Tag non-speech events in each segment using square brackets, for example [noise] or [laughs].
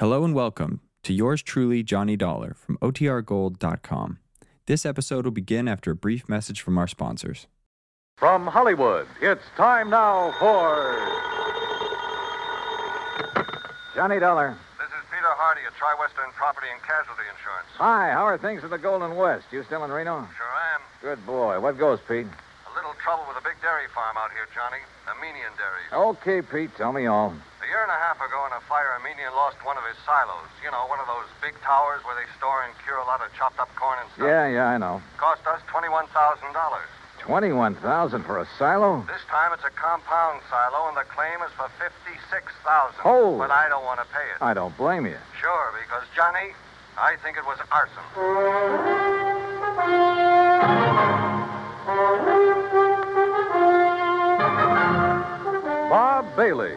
Hello and welcome to yours truly, Johnny Dollar from OTRGold.com. This episode will begin after a brief message from our sponsors. From Hollywood, it's time now for. Johnny Dollar. This is Peter Hardy at Tri-Western Property and Casualty Insurance. Hi, how are things in the Golden West? You still in Reno? Sure am. Good boy. What goes, Pete? A little trouble with a big dairy farm out here, Johnny. Amenian Dairies. Okay, Pete, tell me all. A year and a half ago in a fire, Amenian lost one of his silos. You know, one of those big towers where they store and cure a lot of chopped up corn and stuff. Yeah, yeah, I know. Cost us $21,000. 21000 for a silo? This time it's a compound silo, and the claim is for 56000 Holy. But I don't want to pay it. I don't blame you. Sure, because, Johnny, I think it was arson. Bob Bailey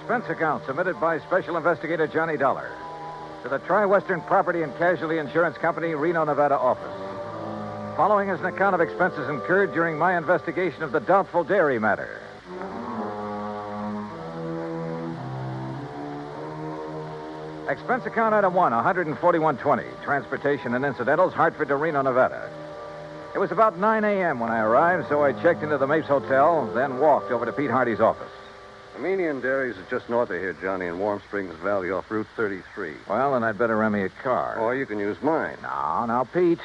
Expense account submitted by Special Investigator Johnny Dollar to the Tri Western Property and Casualty Insurance Company, Reno, Nevada office. Following is an account of expenses incurred during my investigation of the doubtful dairy matter. Expense account item one, 14120. Transportation and incidentals, Hartford to Reno, Nevada. It was about 9 a.m. when I arrived, so I checked into the Mapes Hotel, then walked over to Pete Hardy's office. Amenian Dairies is just north of here, Johnny, in Warm Springs Valley off Route 33. Well, then I'd better rent me a car. Or you can use mine. Now, now, Pete,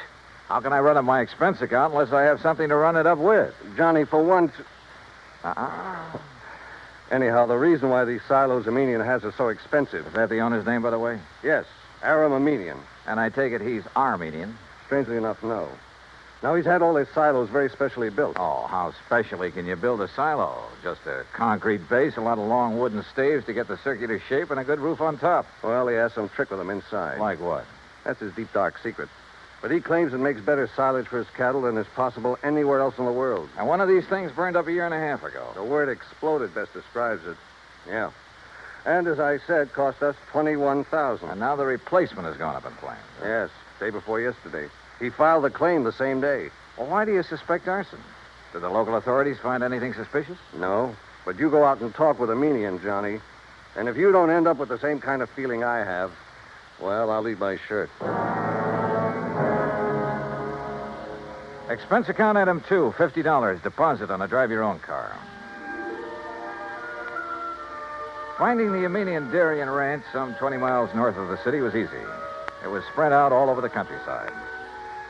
how can I run up my expense account unless I have something to run it up with? Johnny, for once. Uh-uh. Anyhow, the reason why these silos Amenian has are so expensive. Is that the owner's name, by the way? Yes, Aram Amenian. And I take it he's Armenian. Strangely enough, no. Now, he's had all his silos very specially built. Oh, how specially can you build a silo? Just a concrete base, a lot of long wooden staves to get the circular shape, and a good roof on top. Well, he has some trick with them inside. Like what? That's his deep, dark secret. But he claims it makes better silage for his cattle than is possible anywhere else in the world. And one of these things burned up a year and a half ago. The word exploded best describes it. Yeah. And as I said, cost us twenty-one thousand. And now the replacement has gone up in flames. Yes, day before yesterday. He filed the claim the same day. Well, why do you suspect arson? Did the local authorities find anything suspicious? No, but you go out and talk with Amenian, Johnny. And if you don't end up with the same kind of feeling I have, well, I'll leave my shirt. Expense account item two, $50. Deposit on a drive your own car. Finding the Armenian Dairy and Ranch some 20 miles north of the city was easy. It was spread out all over the countryside.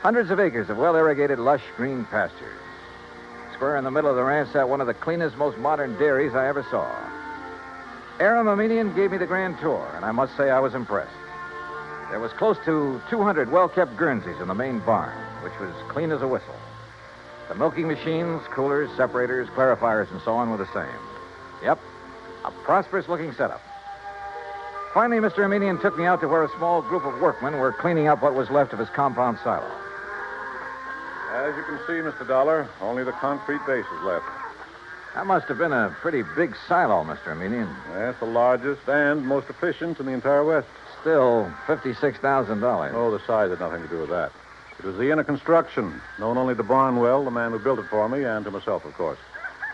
Hundreds of acres of well irrigated, lush green pastures. Square in the middle of the ranch sat one of the cleanest, most modern dairies I ever saw. Aram Armenian gave me the grand tour, and I must say I was impressed. There was close to 200 well kept Guernseys in the main barn, which was clean as a whistle. The milking machines, coolers, separators, clarifiers, and so on were the same. Yep, a prosperous looking setup. Finally, Mr. Armenian took me out to where a small group of workmen were cleaning up what was left of his compound silo. As you can see, Mr. Dollar, only the concrete base is left. That must have been a pretty big silo, Mr. Armenian. That's the largest and most efficient in the entire West. Still, $56,000. Oh, the size had nothing to do with that. It was the inner construction, known only to Barnwell, the man who built it for me, and to myself, of course.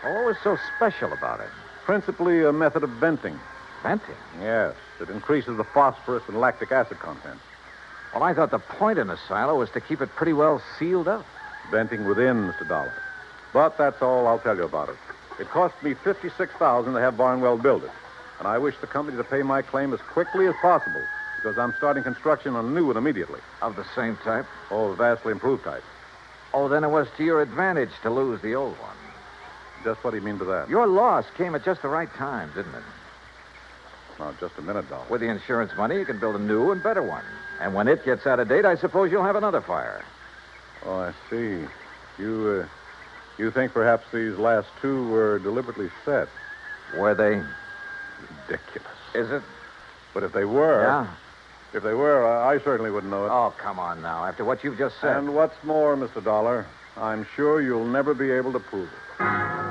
Oh, what was so special about it? Principally a method of venting. Venting. Yes, it increases the phosphorus and lactic acid content. Well, I thought the point in a silo was to keep it pretty well sealed up. Venting within, Mr. Dollar. But that's all I'll tell you about it. It cost me $56,000 to have Barnwell build it. And I wish the company to pay my claim as quickly as possible because I'm starting construction on a new one immediately. Of the same type? Oh, vastly improved type. Oh, then it was to your advantage to lose the old one. Just what do you mean by that? Your loss came at just the right time, didn't it? Now, just a minute, Dollar. With the insurance money, you can build a new and better one. And when it gets out of date, I suppose you'll have another fire. Oh, I see. You, uh, you think perhaps these last two were deliberately set? Were they? Ridiculous. Is it? But if they were, Yeah? if they were, I, I certainly wouldn't know it. Oh, come on now. After what you've just said. And what's more, Mr. Dollar, I'm sure you'll never be able to prove it.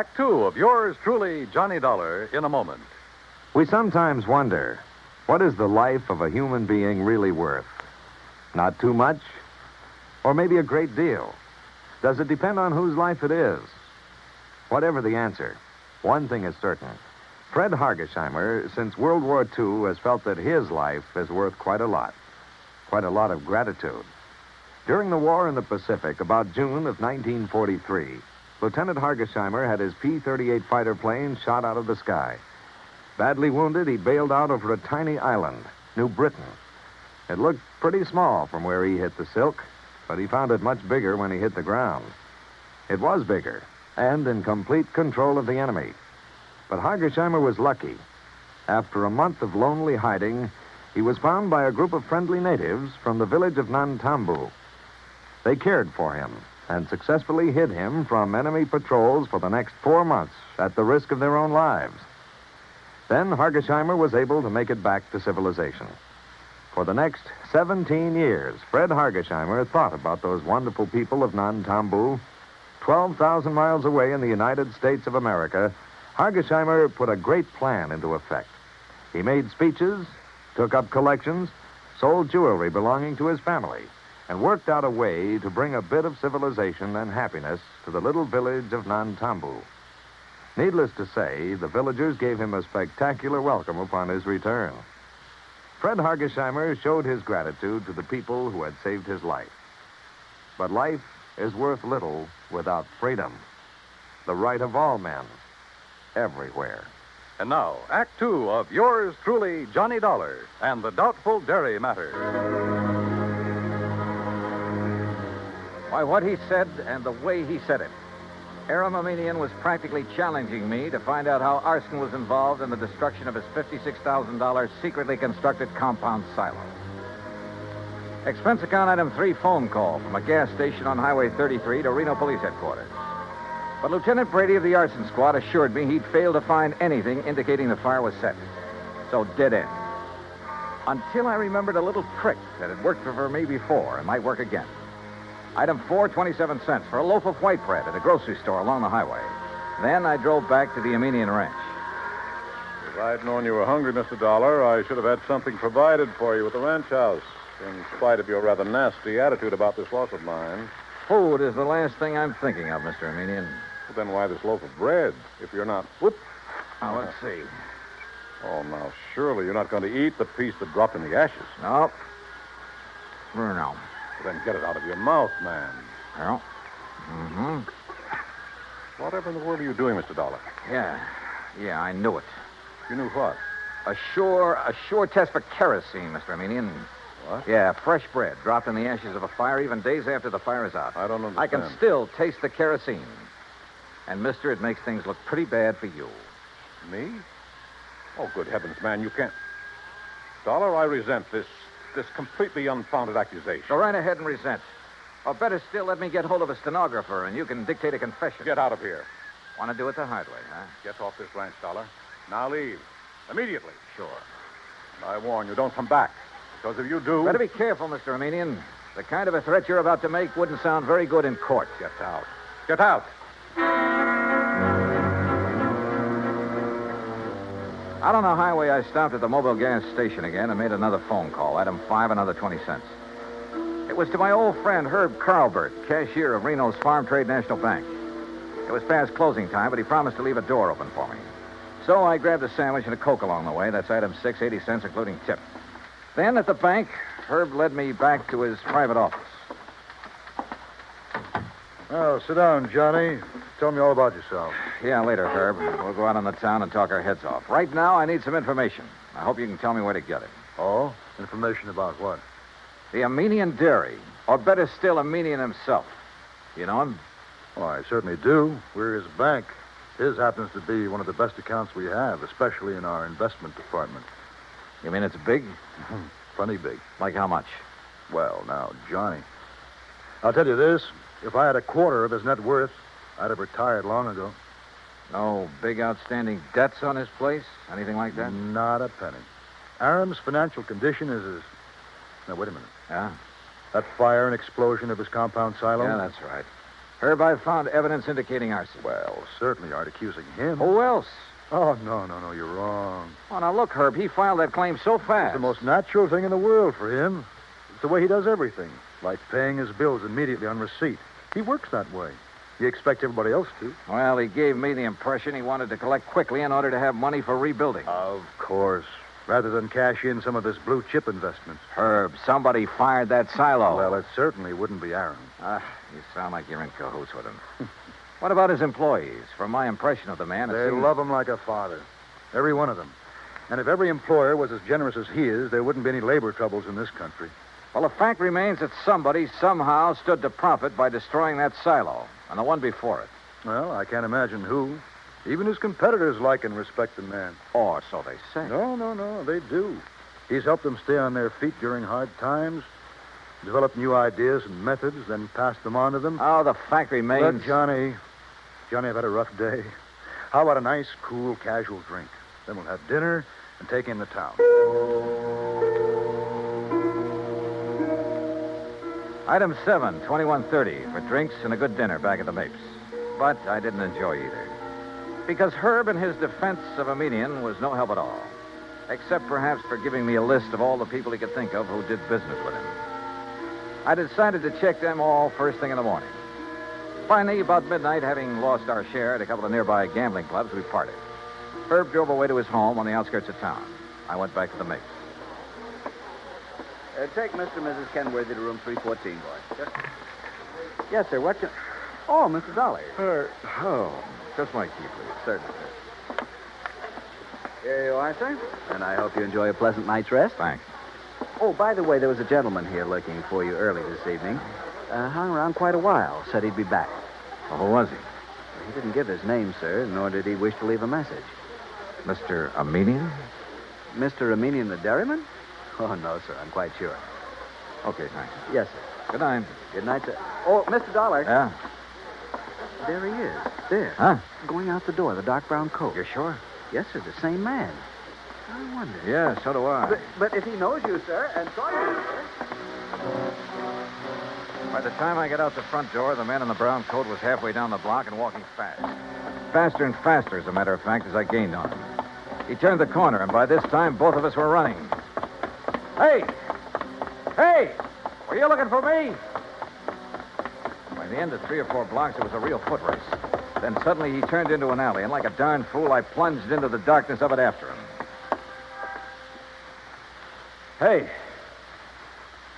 Act two of yours truly, Johnny Dollar, in a moment. We sometimes wonder what is the life of a human being really worth? Not too much? Or maybe a great deal? Does it depend on whose life it is? Whatever the answer, one thing is certain. Fred Hargesheimer, since World War II, has felt that his life is worth quite a lot. Quite a lot of gratitude. During the war in the Pacific, about June of 1943, Lieutenant Hargesheimer had his P 38 fighter plane shot out of the sky. Badly wounded, he bailed out over a tiny island, New Britain. It looked pretty small from where he hit the silk, but he found it much bigger when he hit the ground. It was bigger, and in complete control of the enemy. But Hargesheimer was lucky. After a month of lonely hiding, he was found by a group of friendly natives from the village of Nantambu. They cared for him and successfully hid him from enemy patrols for the next four months at the risk of their own lives. Then Hargesheimer was able to make it back to civilization. For the next 17 years, Fred Hargesheimer thought about those wonderful people of Nantambu. 12,000 miles away in the United States of America, Hargesheimer put a great plan into effect. He made speeches, took up collections, sold jewelry belonging to his family, and worked out a way to bring a bit of civilization and happiness to the little village of Nantambu. Needless to say, the villagers gave him a spectacular welcome upon his return. Fred Hargesheimer showed his gratitude to the people who had saved his life. But life is worth little without freedom, the right of all men, everywhere. And now, Act two of yours truly, Johnny Dollar, and the doubtful dairy matter. Why, what he said and the way he said it. Aram was practically challenging me to find out how arson was involved in the destruction of his $56,000 secretly constructed compound silo. Expense account item three phone call from a gas station on Highway 33 to Reno Police Headquarters. But Lieutenant Brady of the arson squad assured me he'd failed to find anything indicating the fire was set. So dead end. Until I remembered a little trick that had worked for me before and might work again. Item four, 27 cents for a loaf of white bread at a grocery store along the highway. Then I drove back to the Amenian Ranch. If I'd known you were hungry, Mr. Dollar, I should have had something provided for you at the ranch house, in spite of your rather nasty attitude about this loss of mine. Food is the last thing I'm thinking of, Mr. Amenian. Well, then why this loaf of bread if you're not. Whoop. Now, let's see. Oh, now, surely you're not going to eat the piece that dropped in the ashes. No. For now. Well, then get it out of your mouth, man. Well. Mm-hmm. Whatever in the world are you doing, Mr. Dollar? Yeah. Yeah, I knew it. You knew what? A sure, a sure test for kerosene, Mr. Armenian. What? Yeah, fresh bread dropped in the ashes of a fire even days after the fire is out. I don't understand. I can still taste the kerosene. And, mister, it makes things look pretty bad for you. Me? Oh, good heavens, man, you can't. Dollar, I resent this this completely unfounded accusation. Go right ahead and resent. Or better still, let me get hold of a stenographer and you can dictate a confession. Get out of here. Want to do it the hard way, huh? Get off this ranch, Dollar. Now leave. Immediately. Sure. I warn you, don't come back. Because if you do. Better be careful, Mr. Armenian. The kind of a threat you're about to make wouldn't sound very good in court. Get out. Get out. Out on the highway, I stopped at the Mobil gas station again and made another phone call. Item five, another 20 cents. It was to my old friend Herb Carlbert, cashier of Reno's Farm Trade National Bank. It was past closing time, but he promised to leave a door open for me. So I grabbed a sandwich and a Coke along the way. That's item six, 80 cents, including tip. Then at the bank, Herb led me back to his private office. Well, sit down, Johnny. Tell me all about yourself. Yeah, later, Herb. We'll go out on the town and talk our heads off. Right now, I need some information. I hope you can tell me where to get it. Oh? Information about what? The Armenian Dairy, or better still, Armenian himself. You know him? Oh, I certainly do. We're his bank. His happens to be one of the best accounts we have, especially in our investment department. You mean it's big? [laughs] Plenty big. Like how much? Well, now, Johnny. I'll tell you this. If I had a quarter of his net worth, I'd have retired long ago. No big outstanding debts on his place? Anything like that? Not a penny. Aram's financial condition is as. Now, wait a minute. Yeah? That fire and explosion of his compound silo? Yeah, that's right. Herb, I found evidence indicating arson. Well, certainly aren't accusing him. Who else? Oh, no, no, no, you're wrong. Oh, now look, Herb, he filed that claim so fast. It's the most natural thing in the world for him. It's the way he does everything, like paying his bills immediately on receipt. He works that way. He expect everybody else to. Well, he gave me the impression he wanted to collect quickly in order to have money for rebuilding. Of course. Rather than cash in some of his blue chip investments. Herb, somebody fired that silo. Well, it certainly wouldn't be Aram. Ah, you sound like you're in cahoots with him. [laughs] what about his employees? From my impression of the man, They seems- love him like a father. Every one of them. And if every employer was as generous as he is, there wouldn't be any labor troubles in this country. Well, the fact remains that somebody somehow stood to profit by destroying that silo, and the one before it. Well, I can't imagine who. Even his competitors like and respect the man. Or so they say. No, no, no, they do. He's helped them stay on their feet during hard times, developed new ideas and methods, then passed them on to them. Oh, the fact remains. Look, Johnny, Johnny, I've had a rough day. How about a nice, cool, casual drink? Then we'll have dinner and take in the town. Item 7, 2130, for drinks and a good dinner back at the Mapes. But I didn't enjoy either. Because Herb in his defense of Amenian was no help at all. Except perhaps for giving me a list of all the people he could think of who did business with him. I decided to check them all first thing in the morning. Finally, about midnight, having lost our share at a couple of nearby gambling clubs, we parted. Herb drove away to his home on the outskirts of town. I went back to the Mapes. Uh, take Mr. and Mrs. Kenworthy to room 314, boy. Yes, sir. What can... Oh, Mr. Dolly. oh, just my key, please. Certainly, sir. Here you are, sir. And I hope you enjoy a pleasant night's rest. Thanks. Oh, by the way, there was a gentleman here looking for you early this evening. Uh, hung around quite a while. Said he'd be back. Well, who was he? He didn't give his name, sir, nor did he wish to leave a message. Mr. Armenian? Mr. Armenian the dairyman? [laughs] Oh, no, sir. I'm quite sure. Okay, thanks. Yes, sir. Good night. Good night, sir. Oh, Mr. Dollar. Yeah? There he is. There. Huh? Going out the door, the dark brown coat. You're sure? Yes, sir. The same man. I wonder. Yeah, so do I. But, but if he knows you, sir, and saw you, sir. By the time I got out the front door, the man in the brown coat was halfway down the block and walking fast. Faster and faster, as a matter of fact, as I gained on him. He turned the corner, and by this time, both of us were running. Hey! Hey! Were you looking for me? By the end of three or four blocks, it was a real foot race. Then suddenly he turned into an alley, and like a darn fool, I plunged into the darkness of it after him. Hey!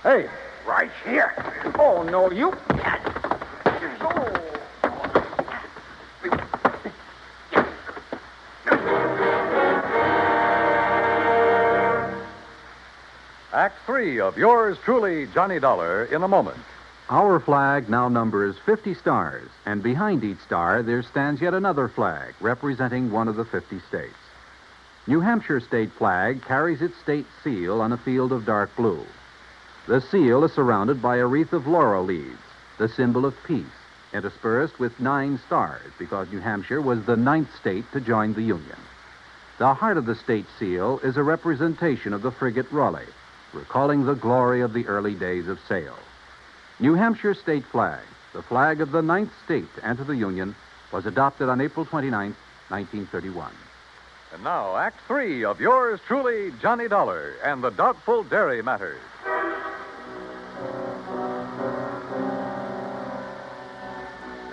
Hey! Right here. Oh, no, you. Act three of yours truly, Johnny Dollar, in a moment. Our flag now numbers 50 stars, and behind each star there stands yet another flag representing one of the 50 states. New Hampshire state flag carries its state seal on a field of dark blue. The seal is surrounded by a wreath of laurel leaves, the symbol of peace, interspersed with nine stars because New Hampshire was the ninth state to join the Union. The heart of the state seal is a representation of the frigate Raleigh, recalling the glory of the early days of sail. New Hampshire state flag, the flag of the ninth state to enter the Union, was adopted on April 29, 1931. And now, Act three of yours truly, Johnny Dollar, and the doubtful dairy matters.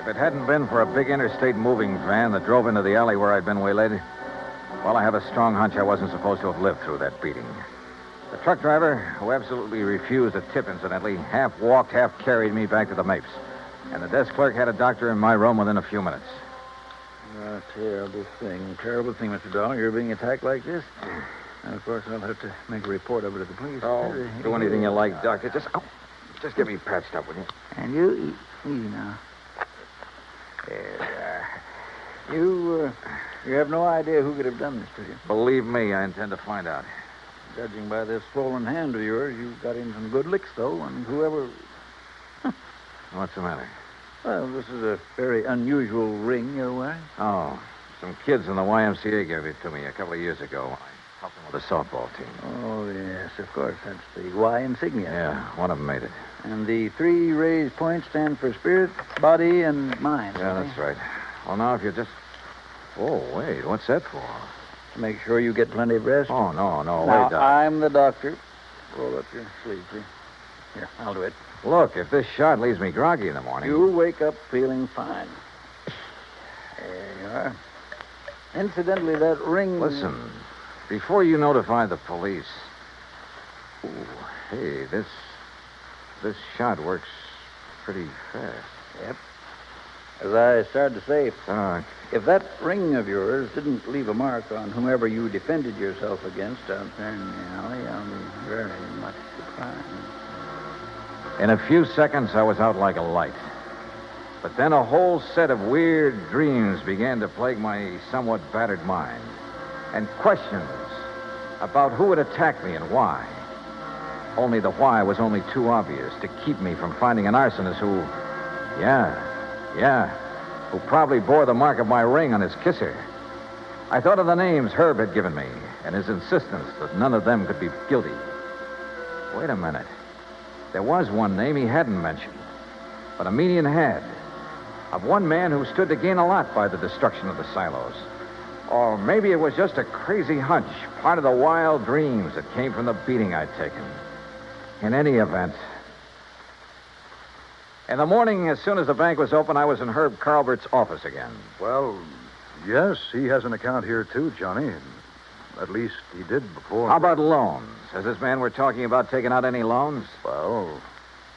If it hadn't been for a big interstate moving van that drove into the alley where I'd been waylaid, well, I have a strong hunch I wasn't supposed to have lived through that beating. The truck driver, who absolutely refused a tip, incidentally, half walked, half carried me back to the Mapes. And the desk clerk had a doctor in my room within a few minutes. A terrible thing. Terrible thing, Mr. Dollar. You're being attacked like this. And of course, I'll have to make a report of it to the police. Oh, do anything you like, Doctor. Just, oh, just get me patched up, will you? And you, eat, easy now. Uh, you, uh, you have no idea who could have done this to you. Believe me, I intend to find out. Judging by this swollen hand of yours, you got in some good licks, though, and whoever. [laughs] What's the matter? Well, this is a very unusual ring you're wearing. Oh, some kids in the YMCA gave it to me a couple of years ago. I helped them with the softball team. Oh, yes, of course. That's the Y insignia. Yeah, one of them made it. And the three raised points stand for spirit, body, and mind. Yeah, that's right. Well, now, if you just. Oh, wait, what's that for? To make sure you get plenty of rest. Oh, no, no, now, wait, Doc. I'm the doctor. Roll up your sleeve, please. Here, I'll do it. Look, if this shot leaves me groggy in the morning. You'll wake up feeling fine. There you are. Incidentally, that ring. Listen, before you notify the police. Ooh, hey, this. This shot works pretty fast. Yep. As I started to say, if that ring of yours didn't leave a mark on whomever you defended yourself against out there in the alley, I'll be very much surprised. in a few seconds, I was out like a light. But then a whole set of weird dreams began to plague my somewhat battered mind. And questions about who had attacked me and why. Only the why was only too obvious to keep me from finding an arsonist who, yeah, yeah, who probably bore the mark of my ring on his kisser. I thought of the names Herb had given me and his insistence that none of them could be guilty. Wait a minute. There was one name he hadn't mentioned, but Armenian had. Of one man who stood to gain a lot by the destruction of the silos. Or maybe it was just a crazy hunch, part of the wild dreams that came from the beating I'd taken. In any event, in the morning, as soon as the bank was open, I was in Herb Carlbert's office again. Well, yes, he has an account here, too, Johnny. At least he did before. How about loans? Has this man we're talking about taken out any loans? Well,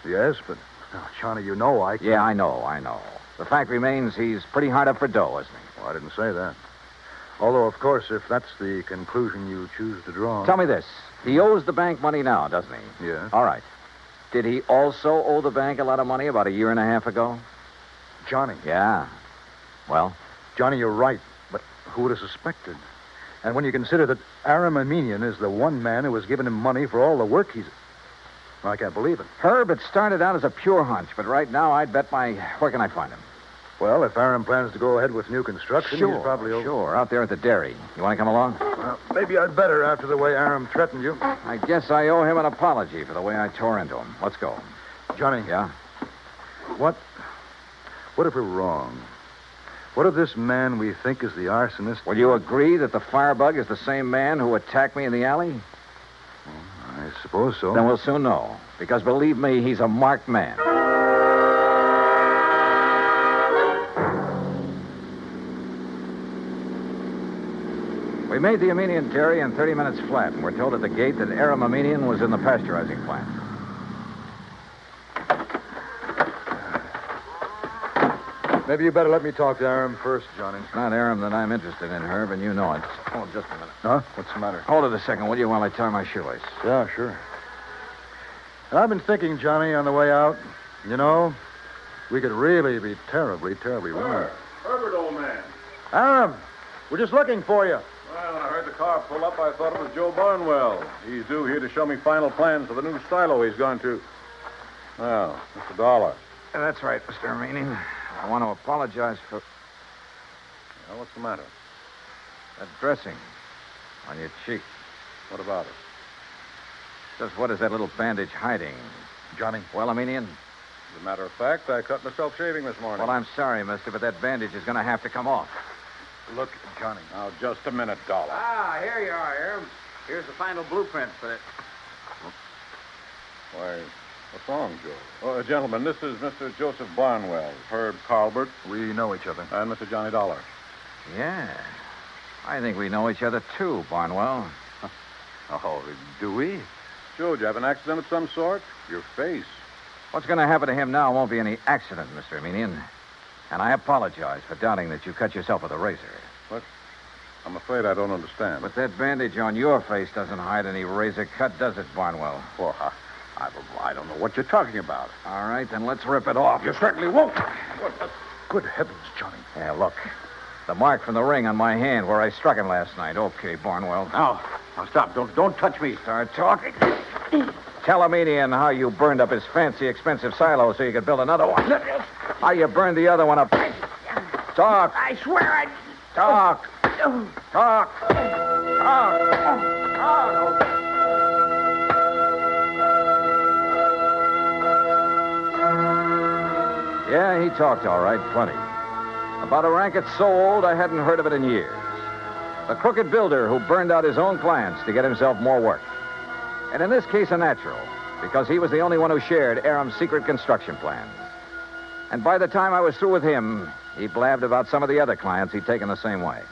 yes, but, oh, Johnny, you know I can't. Yeah, I know, I know. The fact remains he's pretty hard up for dough, isn't he? Well, I didn't say that. Although, of course, if that's the conclusion you choose to draw. Tell me this. He owes the bank money now, doesn't he? Yeah. All right. Did he also owe the bank a lot of money about a year and a half ago? Johnny. Yeah. Well, Johnny, you're right. But who would have suspected? And when you consider that Aram Armenian is the one man who has given him money for all the work he's. I can't believe it. Herb, it started out as a pure hunch, but right now I'd bet my. Where can I find him? Well, if Aram plans to go ahead with new construction, sure. he's probably over. Sure, out there at the dairy. You want to come along? Well, maybe I'd better after the way Aram threatened you. I guess I owe him an apology for the way I tore into him. Let's go. Johnny. Yeah? What? What if we're wrong? What if this man we think is the arsonist? Will you agree that the firebug is the same man who attacked me in the alley? I suppose so. Then we'll soon know. Because believe me, he's a marked man. Made the Armenian dairy in 30 minutes flat, and we're told at the gate that Aram Armenian was in the pasteurizing plant. Maybe you better let me talk to Aram first, Johnny. It's not Aram that I'm interested in, Herb, and you know it. Hold just a minute. Huh? What's the matter? Hold it a second, will you, while I tie my shoelace? Yeah, sure. I've been thinking, Johnny, on the way out, you know, we could really be terribly, terribly wrong. Herbert, old man. Aram, we're just looking for you. Well, when I heard the car pull up, I thought it was Joe Barnwell. He's due here to show me final plans for the new silo he's going to. Well, Mr. Dollar. Yeah, that's right, Mr. Armenian. I want to apologize for Well, what's the matter? that dressing on your cheek. What about it? Just what is that little bandage hiding? Johnny. Well, Armenian? As a matter of fact, I cut myself shaving this morning. Well, I'm sorry, mister, but that bandage is going to have to come off. Look, Johnny. Now, just a minute, Dollar. Ah, here you are, Aram. Here's the final blueprint for it. Why, what's wrong, Joe? Uh, gentlemen, this is Mr. Joseph Barnwell, Herb Carlbert, We know each other. and Mr. Johnny Dollar. Yeah. I think we know each other, too, Barnwell. [laughs] Oh, do we? Joe, did you have an accident of some sort? Your face. What's going to happen to him now won't be any accident, Mr. Armenian. And I apologize for doubting that you cut yourself with a razor. What? I'm afraid I don't understand. But that bandage on your face doesn't hide any razor cut, does it, Barnwell? Well, I, I, I don't know what you're talking about. All right, then let's rip it off. You certainly won't. Good heavens, Johnny. Yeah, look. The mark from the ring on my hand where I struck him last night. Okay, Barnwell. Now, Now stop. Don't don't touch me. Start talking. Tell Amenian how you burned up his fancy, expensive silo so you could build another one. How you burned the other one up. Talk. I swear I. Talk. Talk. Talk. Talk. Yeah, he talked all right, plenty. About a racket so old I hadn't heard of it in years. The crooked builder who burned out his own clients to get himself more work. And in this case, a natural, because he was the only one who shared Aram's secret construction plans. And by the time I was through with him, he blabbed about some of the other clients he'd taken the same way.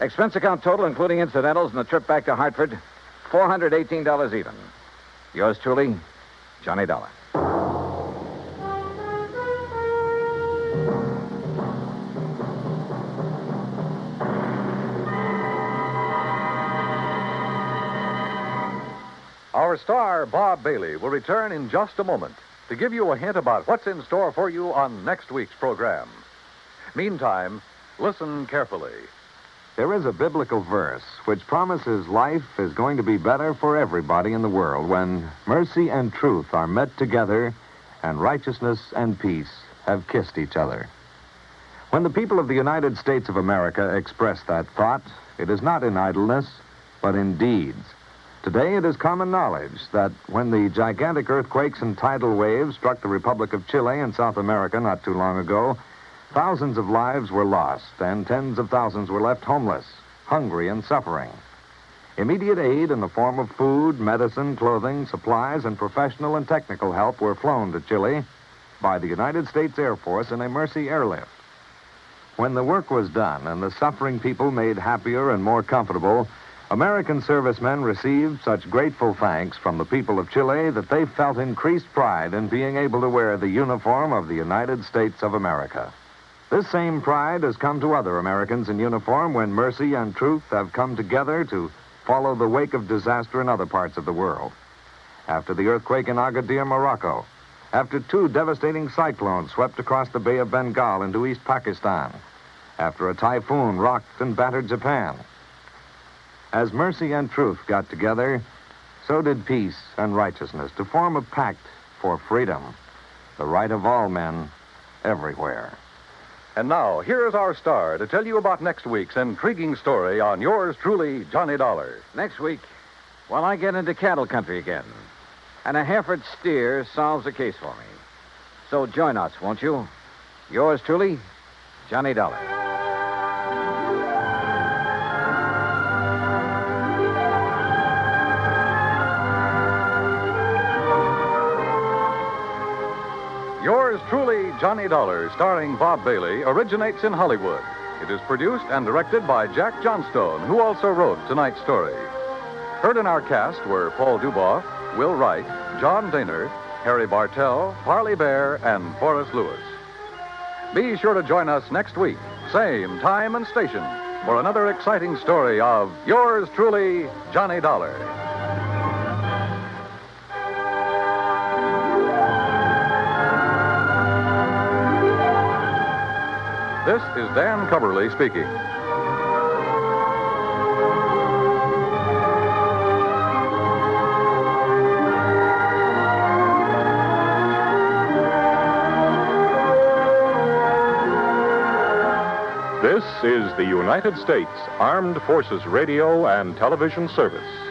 Expense account total, including incidentals and the trip back to Hartford, $418 even. Yours truly, Johnny Dollar. Our star, Bob Bailey, will return in just a moment to give you a hint about what's in store for you on next week's program. Meantime, listen carefully. There is a biblical verse which promises life is going to be better for everybody in the world when mercy and truth are met together and righteousness and peace have kissed each other. When the people of the United States of America express that thought, it is not in idleness, but in deeds. Today, it is common knowledge that when the gigantic earthquakes and tidal waves struck the Republic of Chile in South America not too long ago, thousands of lives were lost and tens of thousands were left homeless, hungry, and suffering. Immediate aid in the form of food, medicine, clothing, supplies, and professional and technical help were flown to Chile by the United States Air Force in a Mercy airlift. When the work was done and the suffering people made happier and more comfortable, American servicemen received such grateful thanks from the people of Chile that they felt increased pride in being able to wear the uniform of the United States of America. This same pride has come to other Americans in uniform when mercy and truth have come together to follow the wake of disaster in other parts of the world. After the earthquake in Agadir, Morocco, after two devastating cyclones swept across the Bay of Bengal into East Pakistan, after a typhoon rocked and battered Japan, as mercy and truth got together, so did peace and righteousness to form a pact for freedom, the right of all men everywhere. And now, here is our star to tell you about next week's intriguing story on yours truly, Johnny Dollar. Next week, well, I get into cattle country again. And a Hereford steer solves the case for me. So join us, won't you? Yours truly, Johnny Dollar. Yours truly, Johnny Dollar, starring Bob Bailey, originates in Hollywood. It is produced and directed by Jack Johnstone, who also wrote tonight's story. Heard in our cast were Paul Dubov, Will Wright, John Dehner, Harry Bartell, Parley Baer, and Forrest Lewis. Be sure to join us next week, same time and station, for another exciting story of yours truly, Johnny Dollar. This is Dan Cubberly speaking. This is the United States Armed Forces Radio and Television Service.